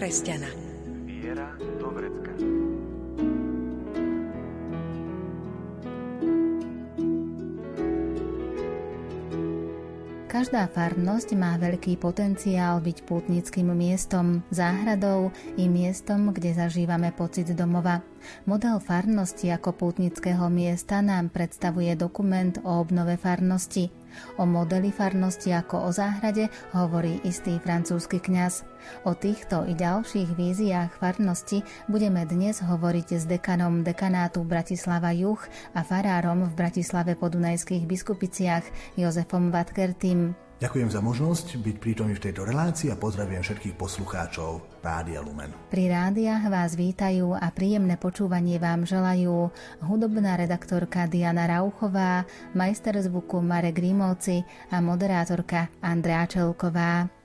kresťana. Viera do vrecka. Každá farnosť má veľký potenciál byť pútnickým miestom, záhradou i miestom, kde zažívame pocit domova. Model farnosti ako pútnického miesta nám predstavuje dokument o obnove farnosti. O modeli farnosti ako o záhrade hovorí istý francúzsky kňaz. O týchto i ďalších víziách farnosti budeme dnes hovoriť s dekanom dekanátu Bratislava Juch a farárom v Bratislave podunajských biskupiciach Jozefom Vatkertým. Ďakujem za možnosť byť prítomný v tejto relácii a pozdravujem všetkých poslucháčov Rádia Lumen. Pri rádiách vás vítajú a príjemné počúvanie vám želajú hudobná redaktorka Diana Rauchová, majster zvuku Marek Rímovci a moderátorka Andrea Čelková.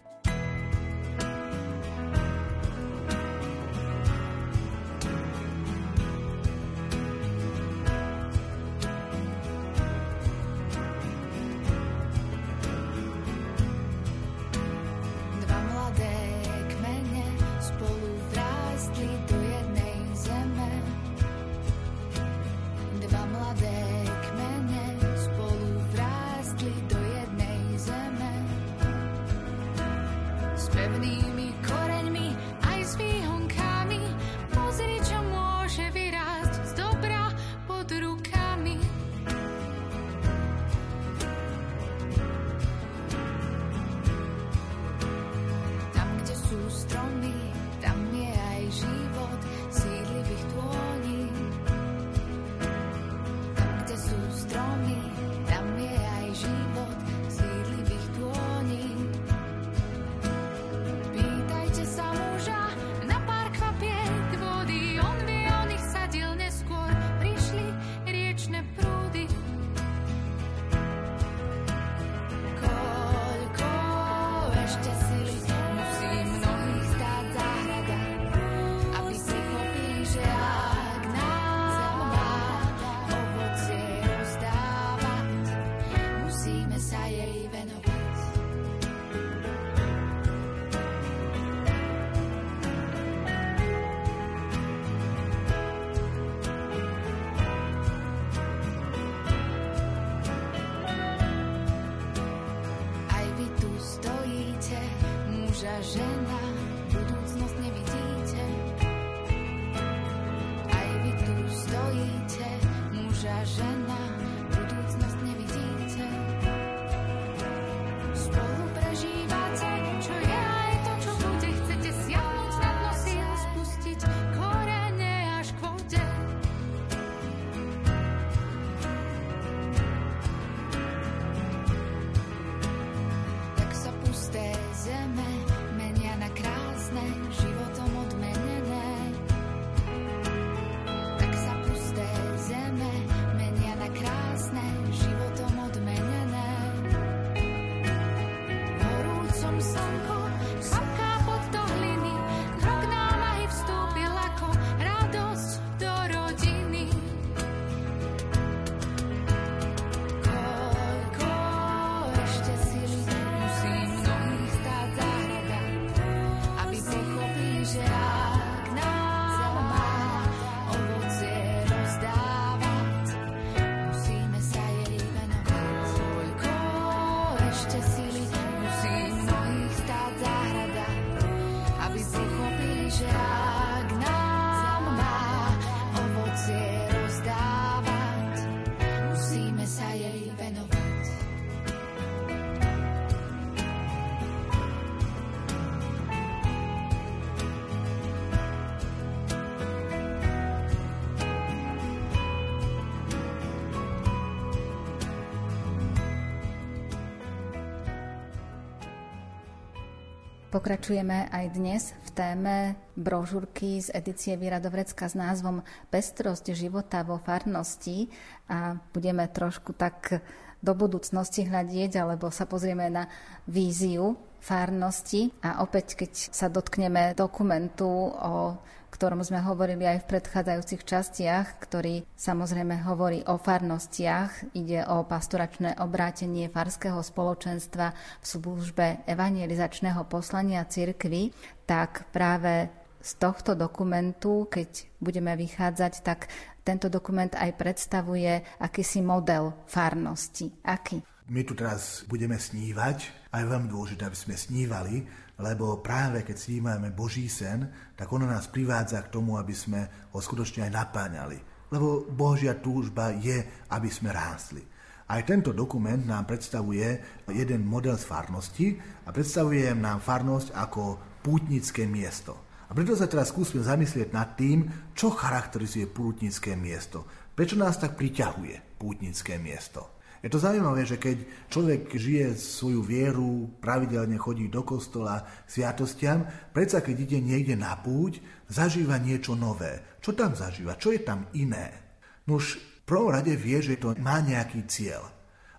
Pokračujeme aj dnes v téme brožúrky z edície Vieradovrecka s názvom Pestrosť života vo farnosti. A budeme trošku tak do budúcnosti hľadieť, alebo sa pozrieme na víziu farnosti. A opäť, keď sa dotkneme dokumentu o ktorom sme hovorili aj v predchádzajúcich častiach, ktorý samozrejme hovorí o farnostiach. Ide o pastoračné obrátenie farského spoločenstva v službe evangelizačného poslania cirkvy, tak práve z tohto dokumentu, keď budeme vychádzať, tak tento dokument aj predstavuje akýsi model farnosti. Aký? My tu teraz budeme snívať a je veľmi dôležité, aby sme snívali, lebo práve keď snímame Boží sen, tak ono nás privádza k tomu, aby sme ho skutočne aj napáňali. Lebo Božia túžba je, aby sme rástli. Aj tento dokument nám predstavuje jeden model z farnosti a predstavuje nám farnosť ako pútnické miesto. A preto sa teraz skúsme zamyslieť nad tým, čo charakterizuje pútnické miesto. Prečo nás tak priťahuje pútnické miesto? Je to zaujímavé, že keď človek žije svoju vieru, pravidelne chodí do kostola sviatostiam, predsa keď ide niekde na púť, zažíva niečo nové. Čo tam zažíva? Čo je tam iné? Nož v prvom rade vie, že to má nejaký cieľ.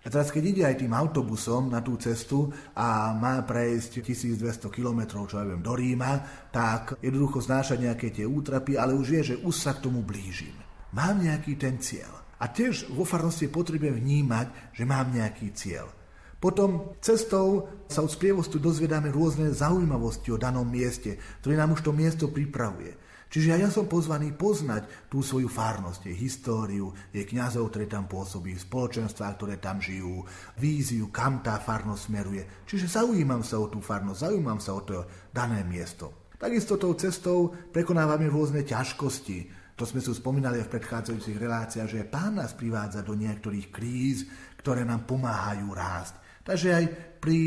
A teraz, keď ide aj tým autobusom na tú cestu a má prejsť 1200 km, čo ja viem, do Ríma, tak jednoducho znáša nejaké tie útrapy, ale už vie, že už sa k tomu blížim. Mám nejaký ten cieľ. A tiež vo farnosti potrebujem vnímať, že mám nejaký cieľ. Potom cestou sa od sprievostu dozvedáme rôzne zaujímavosti o danom mieste, ktoré nám už to miesto pripravuje. Čiže ja som pozvaný poznať tú svoju farnosť, jej históriu, jej kňazov, ktoré tam pôsobí, spoločenstvá, ktoré tam žijú, víziu, kam tá farnosť smeruje. Čiže zaujímam sa o tú farnosť, zaujímam sa o to dané miesto. Takisto tou cestou prekonávame rôzne ťažkosti, to sme si spomínali v predchádzajúcich reláciách, že Pán nás privádza do niektorých kríz, ktoré nám pomáhajú rásť. Takže aj pri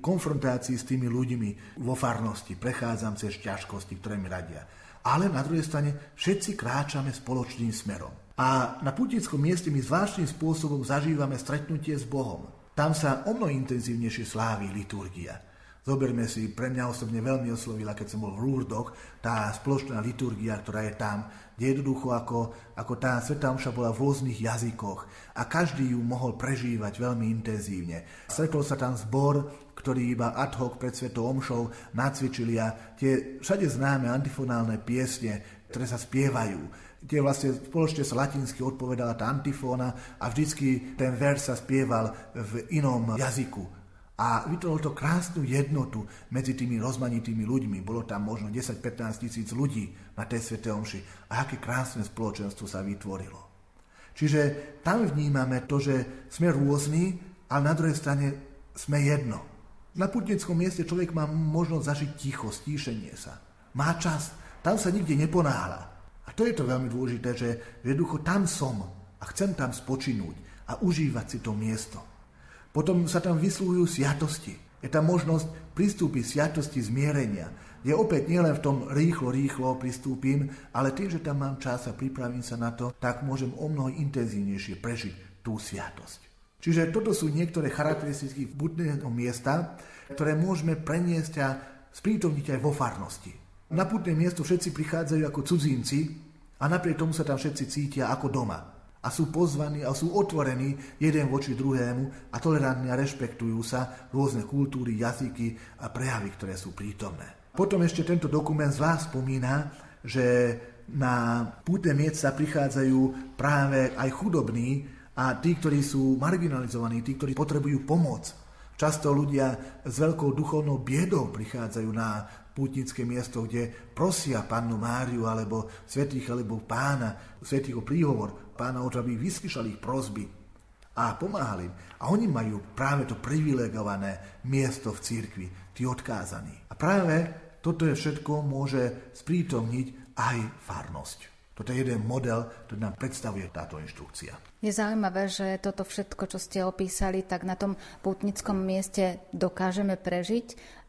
konfrontácii s tými ľuďmi vo farnosti prechádzam cez ťažkosti, ktoré mi radia. Ale na druhej strane všetci kráčame spoločným smerom. A na putickom mieste my zvláštnym spôsobom zažívame stretnutie s Bohom. Tam sa o mnoho intenzívnejšie slávi liturgia. Zoberme si, pre mňa osobne veľmi oslovila, keď som bol v Rúrdoch, tá spoločná liturgia, ktorá je tam, kde jednoducho ako, ako tá Sveta Omša bola v rôznych jazykoch a každý ju mohol prežívať veľmi intenzívne. Stretol sa tam zbor, ktorý iba ad hoc pred Svetou Omšou nacvičili a tie všade známe antifonálne piesne, ktoré sa spievajú, kde vlastne spoločne sa latinsky odpovedala tá antifóna a vždycky ten verš sa spieval v inom jazyku. A vytvorilo to krásnu jednotu medzi tými rozmanitými ľuďmi. Bolo tam možno 10-15 tisíc ľudí na tej Svete Omši. A aké krásne spoločenstvo sa vytvorilo. Čiže tam vnímame to, že sme rôzni, ale na druhej strane sme jedno. Na putnickom mieste človek má možnosť zažiť ticho, stíšenie sa. Má čas, tam sa nikde neponáhľa. A to je to veľmi dôležité, že jednoducho tam som a chcem tam spočinúť a užívať si to miesto. Potom sa tam vyslúhujú sviatosti. Je tam možnosť pristúpiť sviatosti zmierenia. Je opäť nielen v tom rýchlo, rýchlo pristúpim, ale tým, že tam mám čas a pripravím sa na to, tak môžem o mnoho intenzívnejšie prežiť tú sviatosť. Čiže toto sú niektoré charakteristiky putného miesta, ktoré môžeme preniesť a sprítomniť aj vo farnosti. Na putné miesto všetci prichádzajú ako cudzinci a napriek tomu sa tam všetci cítia ako doma a sú pozvaní a sú otvorení jeden voči druhému a tolerantní a rešpektujú sa rôzne kultúry, jazyky a prejavy, ktoré sú prítomné. Potom ešte tento dokument zvlášť spomína, že na pútne miesta prichádzajú práve aj chudobní a tí, ktorí sú marginalizovaní, tí, ktorí potrebujú pomoc. Často ľudia s veľkou duchovnou biedou prichádzajú na pútnické miesto, kde prosia pannu Máriu alebo svetých alebo pána, svetých o príhovor, pána oča, aby vyslyšali ich prozby a pomáhali im. A oni majú práve to privilegované miesto v církvi, tí odkázaní. A práve toto je všetko môže sprítomniť aj farnosť. Toto je jeden model, ktorý nám predstavuje táto inštrukcia. Je zaujímavé, že toto všetko, čo ste opísali, tak na tom pútnickom mieste dokážeme prežiť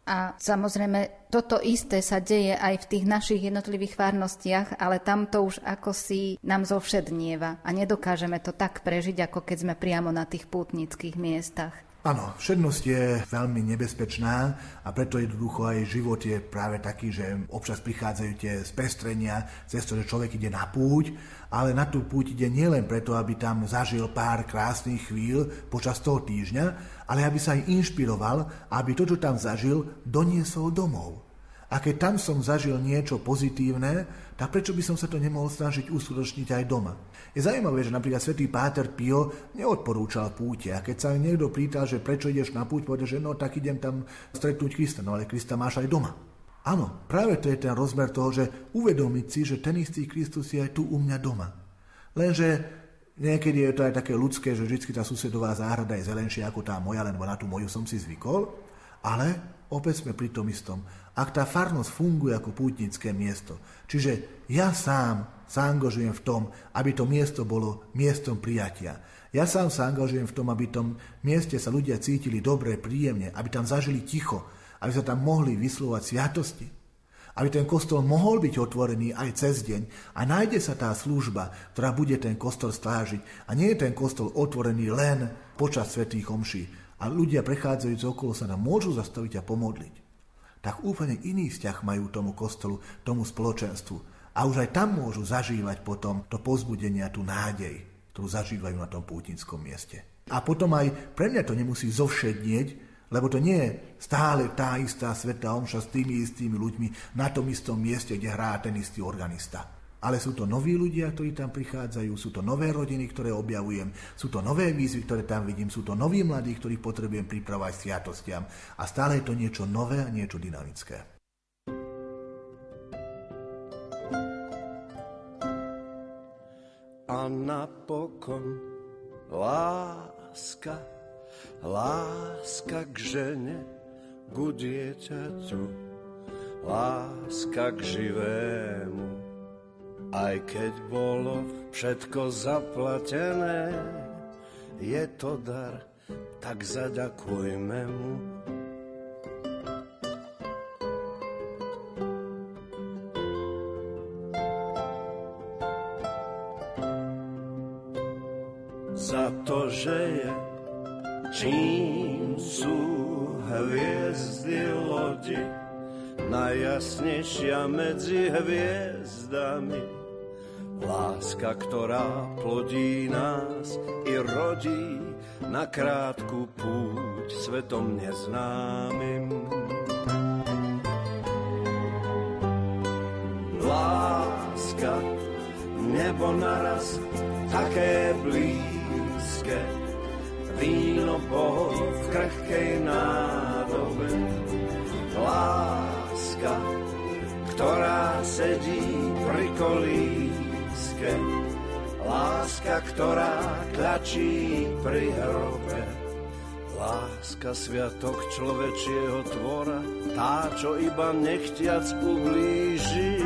a samozrejme, toto isté sa deje aj v tých našich jednotlivých farnostiach, ale tam to už ako si nám zovšednieva a nedokážeme to tak prežiť, ako keď sme priamo na tých pútnických miestach. Áno, všednosť je veľmi nebezpečná a preto jednoducho aj život je práve taký, že občas prichádzajú tie spestrenia cez to, že človek ide na púť, ale na tú púť ide nielen preto, aby tam zažil pár krásnych chvíľ počas toho týždňa, ale aby sa aj inšpiroval, aby to, čo tam zažil, doniesol domov. A keď tam som zažil niečo pozitívne, tak prečo by som sa to nemohol snažiť uskutočniť aj doma? Je zaujímavé, že napríklad svätý Páter Pio neodporúčal púte a keď sa niekto pýtal, že prečo ideš na púť, povedal, že no tak idem tam stretnúť Krista, no ale Krista máš aj doma. Áno, práve to je ten rozmer toho, že uvedomiť si, že ten istý Kristus je aj tu u mňa doma. Lenže niekedy je to aj také ľudské, že vždy tá susedová záhrada je zelenšia ako tá moja, lebo na tú moju som si zvykol, ale opäť sme pri tom istom. Ak tá farnosť funguje ako pútnické miesto, čiže ja sám sa angažujem v tom, aby to miesto bolo miestom prijatia. Ja sám sa angažujem v tom, aby v tom mieste sa ľudia cítili dobre, príjemne, aby tam zažili ticho, aby sa tam mohli vyslovať sviatosti. Aby ten kostol mohol byť otvorený aj cez deň a nájde sa tá služba, ktorá bude ten kostol strážiť. A nie je ten kostol otvorený len počas svetých omší, a ľudia prechádzajúci okolo sa nám môžu zastaviť a pomodliť, tak úplne iný vzťah majú tomu kostolu, tomu spoločenstvu. A už aj tam môžu zažívať potom to pozbudenie a tú nádej, ktorú zažívajú na tom pútinskom mieste. A potom aj pre mňa to nemusí zovšednieť, lebo to nie je stále tá istá svetá omša s tými istými ľuďmi na tom istom mieste, kde hrá ten istý organista ale sú to noví ľudia, ktorí tam prichádzajú, sú to nové rodiny, ktoré objavujem, sú to nové výzvy, ktoré tam vidím, sú to noví mladí, ktorých potrebujem pripravať sviatostiam a stále je to niečo nové a niečo dynamické. A napokon láska, láska k žene, ku dieťaťu, láska k živému aj keď bolo všetko zaplatené, je to dar, tak zaďakujme mu. Najjasnejšia medzi hviezdami Láska, ktorá plodí nás i rodí na krátku púť svetom neznámym. Láska, nebo naraz také blízke, víno Boh v krehkej nádobe. Láska, ktorá sedí pri kolí láske, láska, ktorá tlačí pri hrobe. Láska sviatok človečieho tvora, tá, čo iba nechtiac ublíži.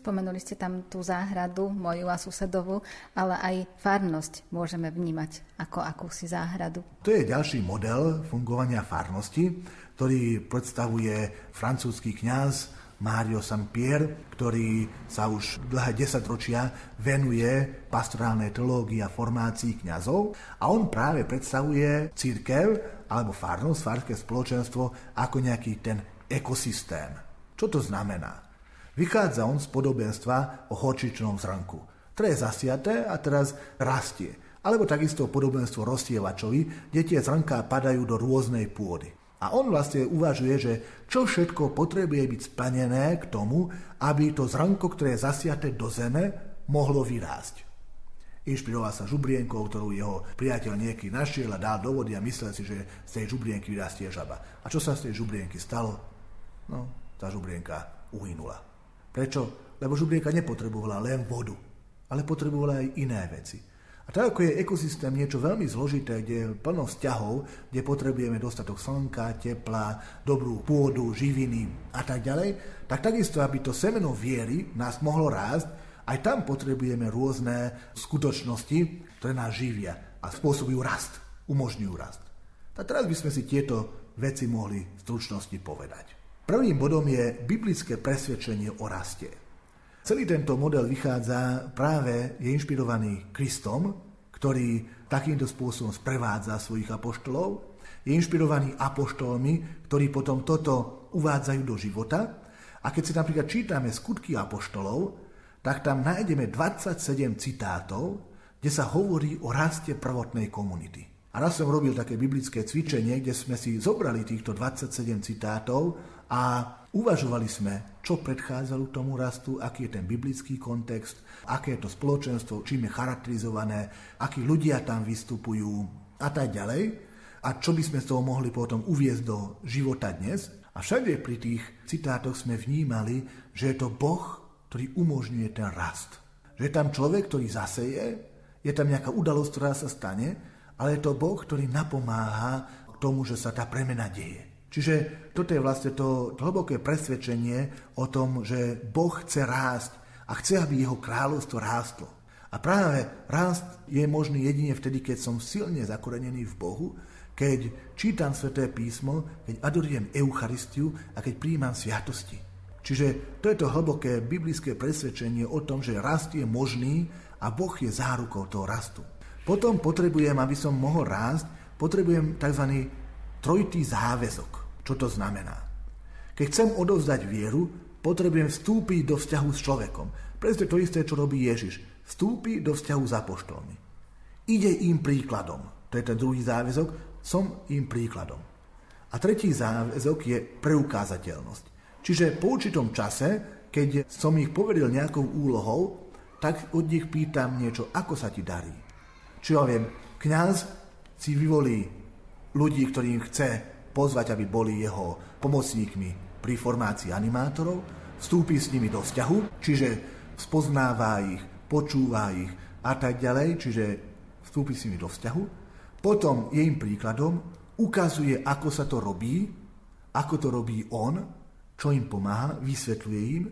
Spomenuli ste tam tú záhradu, moju a susedovu, ale aj farnosť môžeme vnímať ako akúsi záhradu. To je ďalší model fungovania farnosti, ktorý predstavuje francúzsky kňaz Mario Saint-Pierre, ktorý sa už dlhé desaťročia venuje pastorálnej teológii a formácii kňazov a on práve predstavuje církev alebo farnosť, farské spoločenstvo ako nejaký ten ekosystém. Čo to znamená? Vychádza on z podobenstva o horčičnom zrnku, ktoré je zasiaté a teraz rastie. Alebo takisto podobenstvo rozsievačovi, kde tie zrnká padajú do rôznej pôdy. A on vlastne uvažuje, že čo všetko potrebuje byť splnené k tomu, aby to zrnko, ktoré je zasiate do zeme, mohlo vyrásť. Inšpiroval sa žubrienkou, ktorú jeho priateľ nieký našiel a dal do vody a myslel si, že z tej žubrienky vyrastie žaba. A čo sa z tej žubrienky stalo? No, tá žubrienka uhynula. Prečo? Lebo žubrienka nepotrebovala len vodu, ale potrebovala aj iné veci. A tak ako je ekosystém niečo veľmi zložité, kde je plno vzťahov, kde potrebujeme dostatok slnka, tepla, dobrú pôdu, živiny a tak ďalej, tak takisto, aby to semeno viery nás mohlo rásť, aj tam potrebujeme rôzne skutočnosti, ktoré nás živia a spôsobujú rast, umožňujú rast. Tak teraz by sme si tieto veci mohli v stručnosti povedať. Prvým bodom je biblické presvedčenie o raste. Celý tento model vychádza práve, je inšpirovaný Kristom, ktorý takýmto spôsobom sprevádza svojich apoštolov, je inšpirovaný apoštolmi, ktorí potom toto uvádzajú do života. A keď si napríklad čítame skutky apoštolov, tak tam nájdeme 27 citátov, kde sa hovorí o raste prvotnej komunity. A raz som robil také biblické cvičenie, kde sme si zobrali týchto 27 citátov a uvažovali sme, čo predchádzalo tomu rastu, aký je ten biblický kontext, aké je to spoločenstvo, čím je charakterizované, akí ľudia tam vystupujú a tak ďalej. A čo by sme z toho mohli potom uviezť do života dnes. A všade pri tých citátoch sme vnímali, že je to Boh, ktorý umožňuje ten rast. Že je tam človek, ktorý zaseje, je tam nejaká udalosť, ktorá sa stane, ale je to Boh, ktorý napomáha k tomu, že sa tá premena deje. Čiže toto je vlastne to hlboké presvedčenie o tom, že Boh chce rásť a chce, aby jeho kráľovstvo rástlo. A práve rast je možný jedine vtedy, keď som silne zakorenený v Bohu, keď čítam Sveté písmo, keď adorujem Eucharistiu a keď príjmam sviatosti. Čiže to je to hlboké biblické presvedčenie o tom, že rast je možný a Boh je zárukou toho rastu. Potom potrebujem, aby som mohol rásť, potrebujem tzv. Trojitý záväzok. Čo to znamená? Keď chcem odovzdať vieru, potrebujem vstúpiť do vzťahu s človekom. Presne to isté, čo robí Ježiš. Vstúpi do vzťahu s apoštolmi. Ide im príkladom. To je ten druhý záväzok. Som im príkladom. A tretí záväzok je preukázateľnosť. Čiže po určitom čase, keď som ich poveril nejakou úlohou, tak od nich pýtam niečo, ako sa ti darí. Či ja viem, kňaz si vyvolí ľudí, ktorým chce pozvať, aby boli jeho pomocníkmi pri formácii animátorov, vstúpi s nimi do vzťahu, čiže spoznáva ich, počúva ich a tak ďalej, čiže vstúpi s nimi do vzťahu. Potom je im príkladom, ukazuje, ako sa to robí, ako to robí on, čo im pomáha, vysvetľuje im.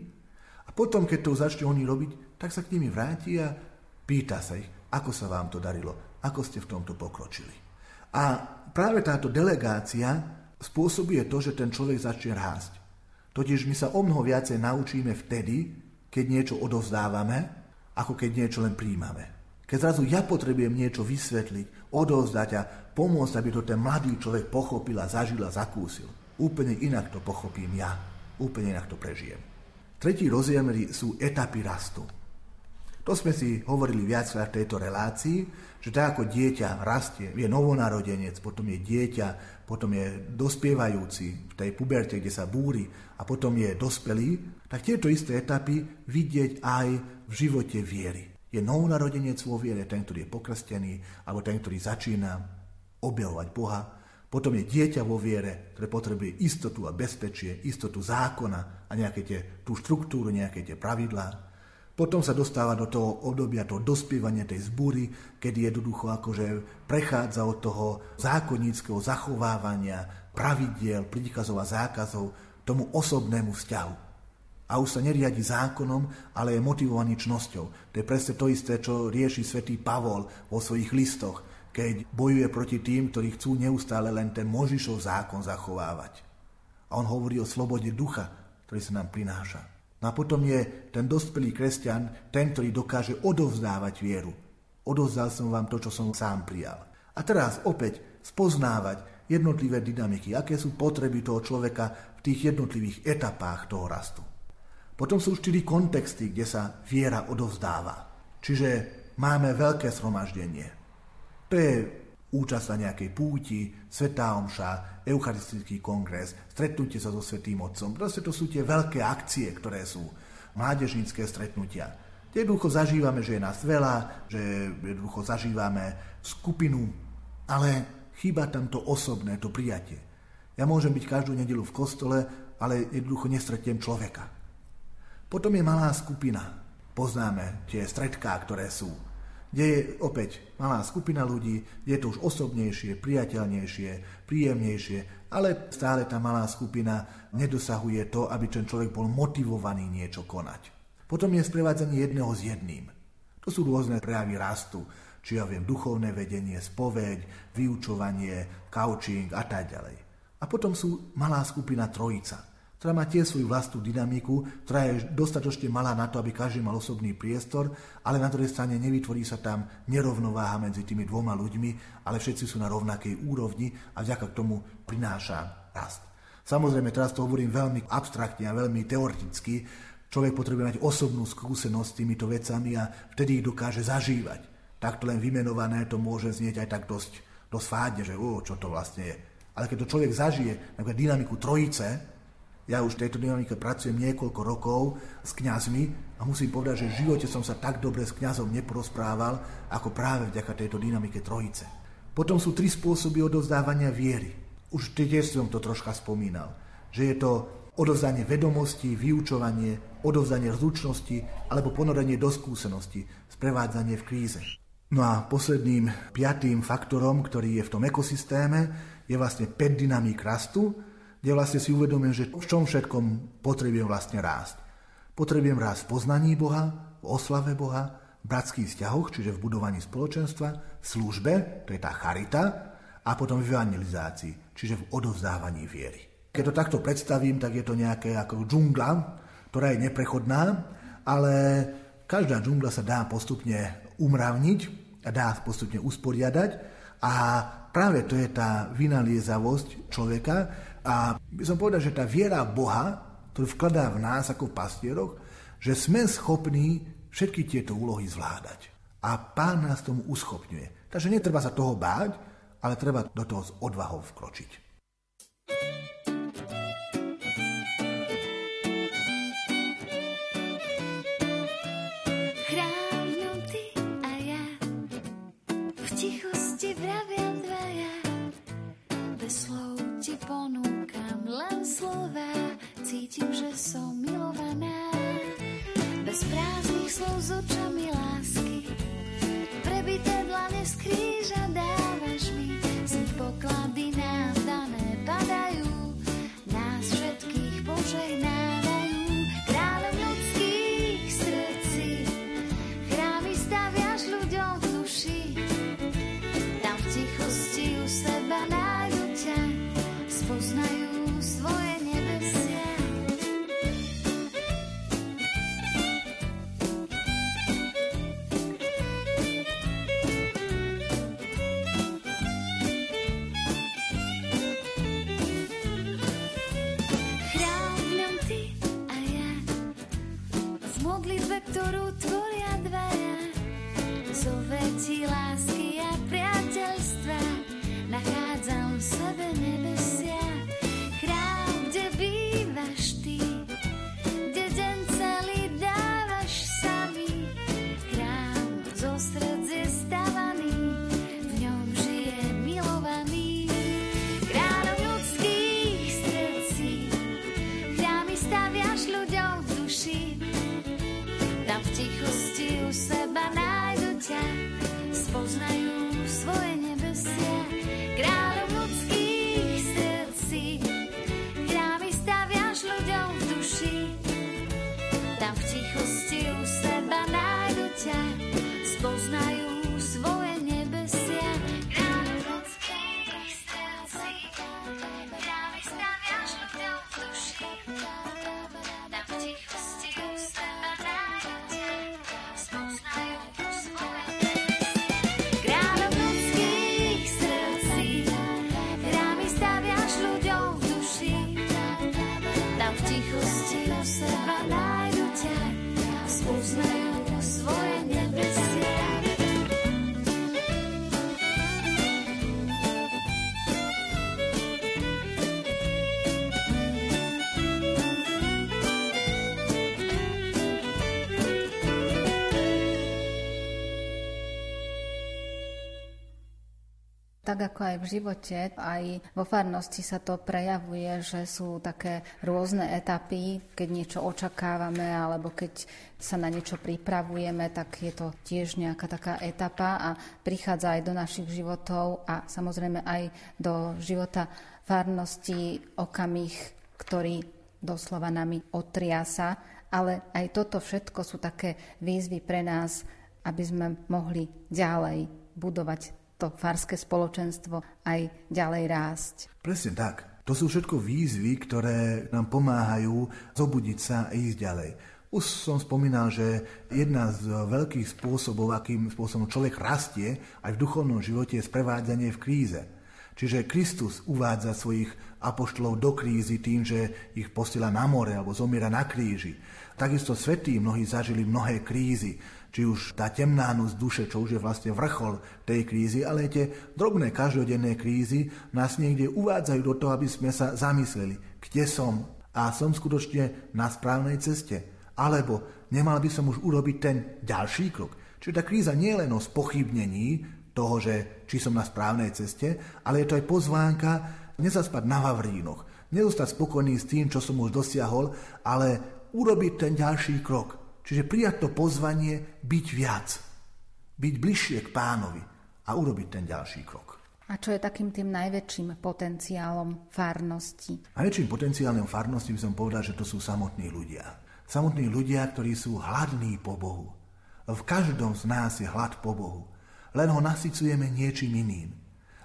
A potom, keď to začne oni robiť, tak sa k nimi vráti a pýta sa ich, ako sa vám to darilo, ako ste v tomto pokročili. A práve táto delegácia spôsobuje to, že ten človek začne rásť. Totiž my sa o mnoho viacej naučíme vtedy, keď niečo odovzdávame, ako keď niečo len príjmame. Keď zrazu ja potrebujem niečo vysvetliť, odovzdať a pomôcť, aby to ten mladý človek pochopil a zažil a zakúsil. Úplne inak to pochopím ja. Úplne inak to prežijem. Tretí rozdiel sú etapy rastu. To sme si hovorili viackrát v tejto relácii, že tak ako dieťa rastie, je novonarodenec, potom je dieťa, potom je dospievajúci v tej puberte, kde sa búri a potom je dospelý, tak tieto isté etapy vidieť aj v živote viery. Je novonarodenec vo viere, ten, ktorý je pokrstený, alebo ten, ktorý začína objavovať Boha. Potom je dieťa vo viere, ktoré potrebuje istotu a bezpečie, istotu zákona a nejaké tie, tú štruktúru, nejaké tie pravidlá. Potom sa dostáva do toho obdobia toho dospievania tej zbúry, kedy jednoducho akože prechádza od toho zákonníckého zachovávania pravidiel, príkazov a zákazov tomu osobnému vzťahu. A už sa neriadi zákonom, ale je motivovaný čnosťou. To je presne to isté, čo rieši svätý Pavol vo svojich listoch, keď bojuje proti tým, ktorí chcú neustále len ten Možišov zákon zachovávať. A on hovorí o slobode ducha, ktorý sa nám prináša. No a potom je ten dospelý kresťan ten, ktorý dokáže odovzdávať vieru. Odovzdal som vám to, čo som sám prijal. A teraz opäť spoznávať jednotlivé dynamiky, aké sú potreby toho človeka v tých jednotlivých etapách toho rastu. Potom sú štyri kontexty, kde sa viera odovzdáva. Čiže máme veľké zhromaždenie. To je účasť na nejakej púti, svetá omša, eucharistický kongres, stretnutie sa so svetým otcom. Proste to sú tie veľké akcie, ktoré sú mládežnícke stretnutia. Jednoducho zažívame, že je nás veľa, že jednoducho zažívame skupinu, ale chýba tam to osobné, to prijatie. Ja môžem byť každú nedelu v kostole, ale jednoducho nestretnem človeka. Potom je malá skupina. Poznáme tie stredká, ktoré sú kde je opäť malá skupina ľudí, kde je to už osobnejšie, priateľnejšie, príjemnejšie, ale stále tá malá skupina nedosahuje to, aby ten človek bol motivovaný niečo konať. Potom je sprevádzanie jedného s jedným. To sú rôzne prejavy rastu, či ja viem, duchovné vedenie, spoveď, vyučovanie, coaching a tak ďalej. A potom sú malá skupina trojica ktorá má tiež svoju vlastnú dynamiku, ktorá je dostatočne malá na to, aby každý mal osobný priestor, ale na druhej strane nevytvorí sa tam nerovnováha medzi tými dvoma ľuďmi, ale všetci sú na rovnakej úrovni a vďaka k tomu prináša rast. Samozrejme, teraz to hovorím veľmi abstraktne a veľmi teoreticky. Človek potrebuje mať osobnú skúsenosť s týmito vecami a vtedy ich dokáže zažívať. Takto len vymenované to môže znieť aj tak dosť, dosť fádne, že o, čo to vlastne je. Ale keď to človek zažije, napríklad dynamiku trojice, ja už v tejto dynamike pracujem niekoľko rokov s kňazmi a musím povedať, že v živote som sa tak dobre s kňazom neporozprával, ako práve vďaka tejto dynamike trojice. Potom sú tri spôsoby odovzdávania viery. Už tiež som to troška spomínal. Že je to odovzdanie vedomostí, vyučovanie, odovzdanie zručnosti alebo ponorenie do skúsenosti, sprevádzanie v kríze. No a posledným piatým faktorom, ktorý je v tom ekosystéme, je vlastne 5 dynamík rastu, kde vlastne si uvedomujem, že v čom všetkom potrebujem vlastne rásť. Potrebujem rásť v poznaní Boha, v oslave Boha, v bratských vzťahoch, čiže v budovaní spoločenstva, v službe, to je tá charita, a potom v evangelizácii, čiže v odovzdávaní viery. Keď to takto predstavím, tak je to nejaké ako džungla, ktorá je neprechodná, ale každá džungla sa dá postupne umravniť a dá postupne usporiadať a práve to je tá vynaliezavosť človeka, a by som povedal, že tá viera Boha, ktorú vkladá v nás ako v pastieroch, že sme schopní všetky tieto úlohy zvládať. A pán nás tomu uschopňuje. Takže netreba sa toho báť, ale treba do toho s odvahou vkročiť. Spoznajú Tak ako aj v živote, aj vo farnosti sa to prejavuje, že sú také rôzne etapy, keď niečo očakávame alebo keď sa na niečo pripravujeme, tak je to tiež nejaká taká etapa a prichádza aj do našich životov a samozrejme aj do života farnosti okamih, ktorý doslova nami otriasa, ale aj toto všetko sú také výzvy pre nás, aby sme mohli ďalej budovať to farské spoločenstvo aj ďalej rásť. Presne tak. To sú všetko výzvy, ktoré nám pomáhajú zobudiť sa a ísť ďalej. Už som spomínal, že jedna z veľkých spôsobov, akým spôsobom človek rastie aj v duchovnom živote, je sprevádzanie v kríze. Čiže Kristus uvádza svojich apoštolov do krízy tým, že ich posiela na more alebo zomiera na kríži. Takisto svetí mnohí zažili mnohé krízy či už tá temná noc duše, čo už je vlastne vrchol tej krízy, ale tie drobné každodenné krízy nás niekde uvádzajú do toho, aby sme sa zamysleli, kde som a som skutočne na správnej ceste. Alebo nemal by som už urobiť ten ďalší krok. Čiže tá kríza nie je len o spochybnení toho, že či som na správnej ceste, ale je to aj pozvánka nezaspať na Vavrínoch, nezostať spokojný s tým, čo som už dosiahol, ale urobiť ten ďalší krok. Čiže prijať to pozvanie byť viac, byť bližšie k pánovi a urobiť ten ďalší krok. A čo je takým tým najväčším potenciálom farnosti? Najväčším potenciálom farnosti by som povedal, že to sú samotní ľudia. Samotní ľudia, ktorí sú hladní po Bohu. V každom z nás je hlad po Bohu. Len ho nasycujeme niečím iným.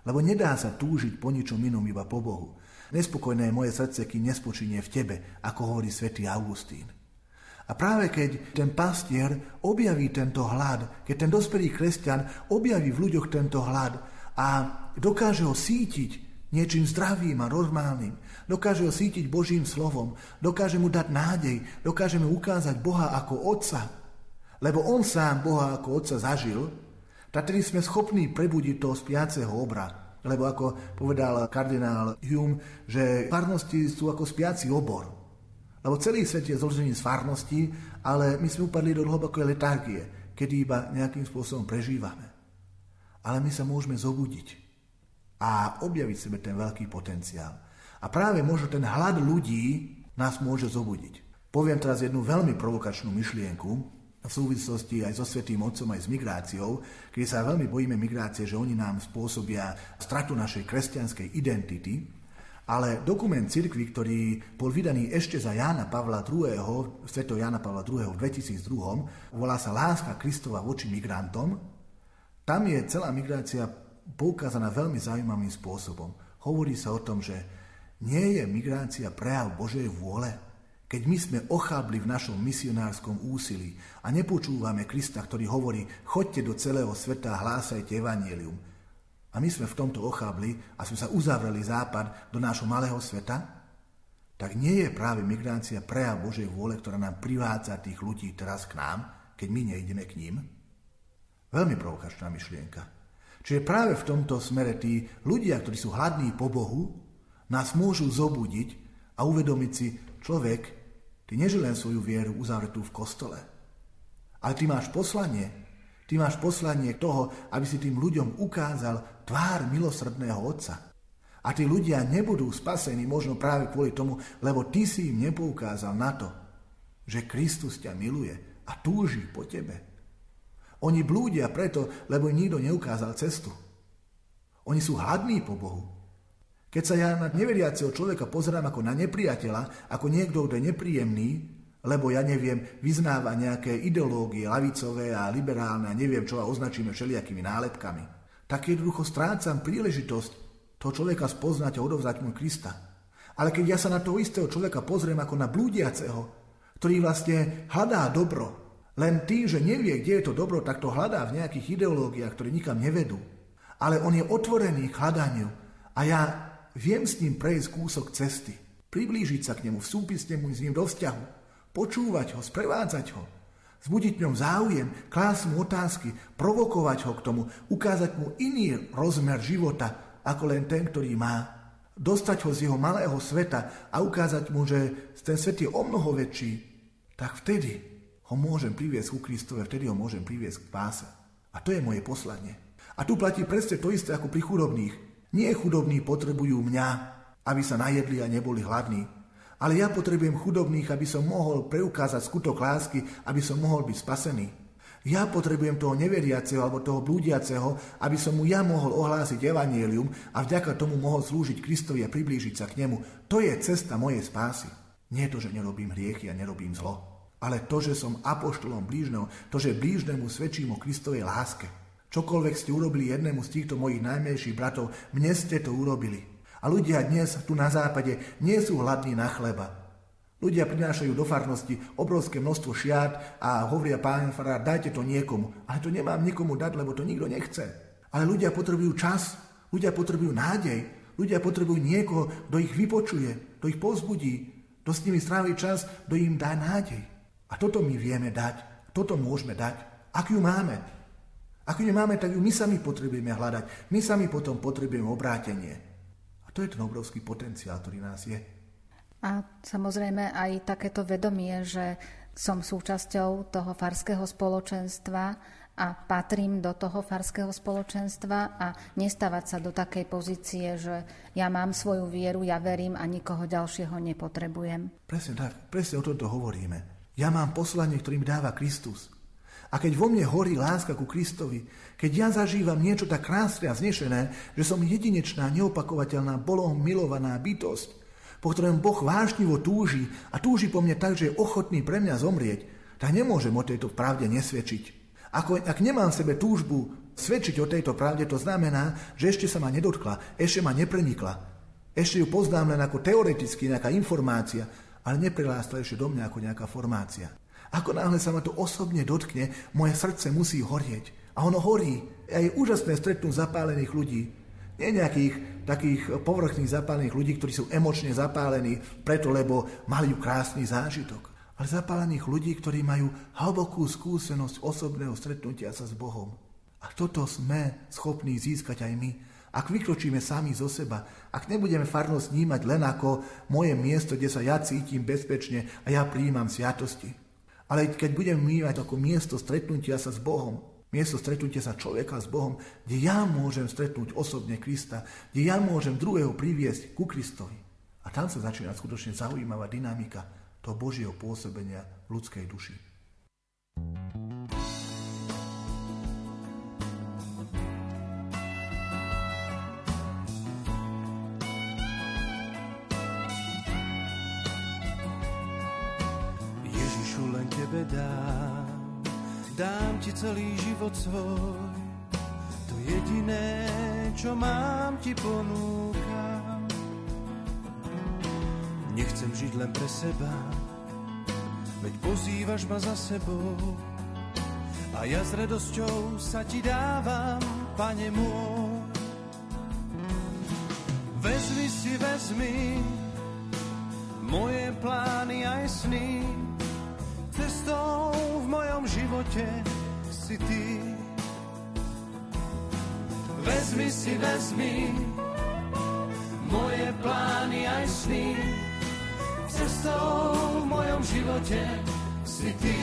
Lebo nedá sa túžiť po ničom inom iba po Bohu. Nespokojné je moje srdce, kým nespočinie v tebe, ako hovorí svätý Augustín. A práve keď ten pastier objaví tento hlad, keď ten dospelý kresťan objaví v ľuďoch tento hlad a dokáže ho sítiť niečím zdravým a normálnym, dokáže ho sítiť Božím slovom, dokáže mu dať nádej, dokáže mu ukázať Boha ako Otca, lebo on sám Boha ako Otca zažil, tak tedy sme schopní prebudiť toho spiaceho obra. Lebo ako povedal kardinál Hume, že farnosti sú ako spiaci obor. Lebo celý svet je zložený z farností, ale my sme upadli do hlbokej letargie, kedy iba nejakým spôsobom prežívame. Ale my sa môžeme zobudiť a objaviť sebe ten veľký potenciál. A práve možno ten hlad ľudí nás môže zobudiť. Poviem teraz jednu veľmi provokačnú myšlienku v súvislosti aj so Svetým Otcom, aj s migráciou, kedy sa veľmi bojíme migrácie, že oni nám spôsobia stratu našej kresťanskej identity, ale dokument cirkvi, ktorý bol vydaný ešte za Jána Pavla II., sveto Jána Pavla II. v 2002, volá sa Láska Kristova voči migrantom, tam je celá migrácia poukázaná veľmi zaujímavým spôsobom. Hovorí sa o tom, že nie je migrácia prejav Božej vôle, keď my sme ochábli v našom misionárskom úsilí a nepočúvame Krista, ktorý hovorí, chodte do celého sveta a hlásajte evanielium. A my sme v tomto ochábli a sme sa uzavreli západ do nášho malého sveta, tak nie je práve migrácia prejav Božej vôle, ktorá nám privádza tých ľudí teraz k nám, keď my nejdeme k ním? Veľmi provokačná myšlienka. Čiže práve v tomto smere tí ľudia, ktorí sú hladní po Bohu, nás môžu zobudiť a uvedomiť si, človek, ty neži len svoju vieru uzavretú v kostole, ale ty máš poslanie, Ty máš poslanie toho, aby si tým ľuďom ukázal tvár milosrdného Otca. A tí ľudia nebudú spasení možno práve kvôli tomu, lebo ty si im nepoukázal na to, že Kristus ťa miluje a túži po tebe. Oni blúdia preto, lebo im nikto neukázal cestu. Oni sú hladní po Bohu. Keď sa ja na neveriaceho človeka pozerám ako na nepriateľa, ako niekto, kto je nepríjemný, lebo ja neviem, vyznáva nejaké ideológie lavicové a liberálne a neviem čo a označíme všelijakými nálepkami, tak jednoducho strácam príležitosť toho človeka spoznať a odovzdať mu Krista. Ale keď ja sa na toho istého človeka pozriem ako na blúdiaceho, ktorý vlastne hľadá dobro, len tým, že nevie, kde je to dobro, tak to hľadá v nejakých ideológiách, ktoré nikam nevedú. Ale on je otvorený k hľadaniu a ja viem s ním prejsť kúsok cesty, priblížiť sa k nemu, vstúpiť s ním, s ním do vzťahu počúvať ho, sprevádzať ho, zbudiť ňom záujem, klásť mu otázky, provokovať ho k tomu, ukázať mu iný rozmer života, ako len ten, ktorý má. Dostať ho z jeho malého sveta a ukázať mu, že ten svet je o mnoho väčší, tak vtedy ho môžem priviesť ku Kristove, vtedy ho môžem priviesť k páse. A to je moje poslanie. A tu platí presne to isté ako pri chudobných. Nie chudobní potrebujú mňa, aby sa najedli a neboli hladní. Ale ja potrebujem chudobných, aby som mohol preukázať skutok lásky, aby som mohol byť spasený. Ja potrebujem toho neveriaceho alebo toho blúdiaceho, aby som mu ja mohol ohlásiť evanielium a vďaka tomu mohol slúžiť Kristovi a priblížiť sa k nemu. To je cesta mojej spásy. Nie to, že nerobím hriechy a nerobím zlo, ale to, že som apoštolom blížneho, to, že blížnemu svedčím o Kristovej láske. Čokoľvek ste urobili jednému z týchto mojich najmenších bratov, mne ste to urobili. A ľudia dnes tu na západe nie sú hladní na chleba, Ľudia prinášajú do farnosti obrovské množstvo šiat a hovoria pán farár, dajte to niekomu. Ale to nemám nikomu dať, lebo to nikto nechce. Ale ľudia potrebujú čas, ľudia potrebujú nádej, ľudia potrebujú niekoho, kto ich vypočuje, kto ich pozbudí, kto s nimi strávi čas, kto im dá nádej. A toto my vieme dať, toto môžeme dať, ak ju máme. Ak ju nemáme, tak ju my sami potrebujeme hľadať. My sami potom potrebujeme obrátenie. To je ten obrovský potenciál, ktorý nás je. A samozrejme aj takéto vedomie, že som súčasťou toho farského spoločenstva a patrím do toho farského spoločenstva a nestávať sa do takej pozície, že ja mám svoju vieru, ja verím a nikoho ďalšieho nepotrebujem. Presne tak, presne o tomto hovoríme. Ja mám poslanie, ktorým dáva Kristus. A keď vo mne horí láska ku Kristovi, keď ja zažívam niečo tak krásne a znešené, že som jedinečná, neopakovateľná, Bohom milovaná bytosť, po ktorom Boh vášnivo túži a túži po mne tak, že je ochotný pre mňa zomrieť, tak nemôžem o tejto pravde nesvedčiť. Ako, ak nemám v sebe túžbu svedčiť o tejto pravde, to znamená, že ešte sa ma nedotkla, ešte ma neprenikla. Ešte ju poznám len ako teoreticky nejaká informácia, ale neprilástla ešte do mňa ako nejaká formácia. Ako náhle sa ma to osobne dotkne, moje srdce musí horieť. A ono horí. A je úžasné stretnúť zapálených ľudí, nie nejakých takých povrchných zapálených ľudí, ktorí sú emočne zapálení preto, lebo mali krásny zážitok. Ale zapálených ľudí, ktorí majú hlbokú skúsenosť osobného stretnutia sa s Bohom. A toto sme schopní získať aj my, ak vykročíme sami zo seba, ak nebudeme farnosť snímať len ako moje miesto, kde sa ja cítim bezpečne a ja prijímam sviatosti. Ale keď budeme mývať ako miesto stretnutia sa s Bohom, Miesto stretnutia sa človeka s Bohom, kde ja môžem stretnúť osobne Krista, kde ja môžem druhého priviesť ku Kristovi. A tam sa začína skutočne zaujímavá dynamika toho Božieho pôsobenia v ľudskej duši. Ježišu, Tebe dám dám ti celý život svoj. To jediné, čo mám, ti ponúkam. Nechcem žiť len pre seba, veď pozývaš ma za sebou. A ja s radosťou sa ti dávam, pane môj. Vezmi si, vezmi moje plány aj sny, cestou v mojom živote si ty. Vezmi si, vezmi moje plány aj sny. Cestou v mojom živote si ty.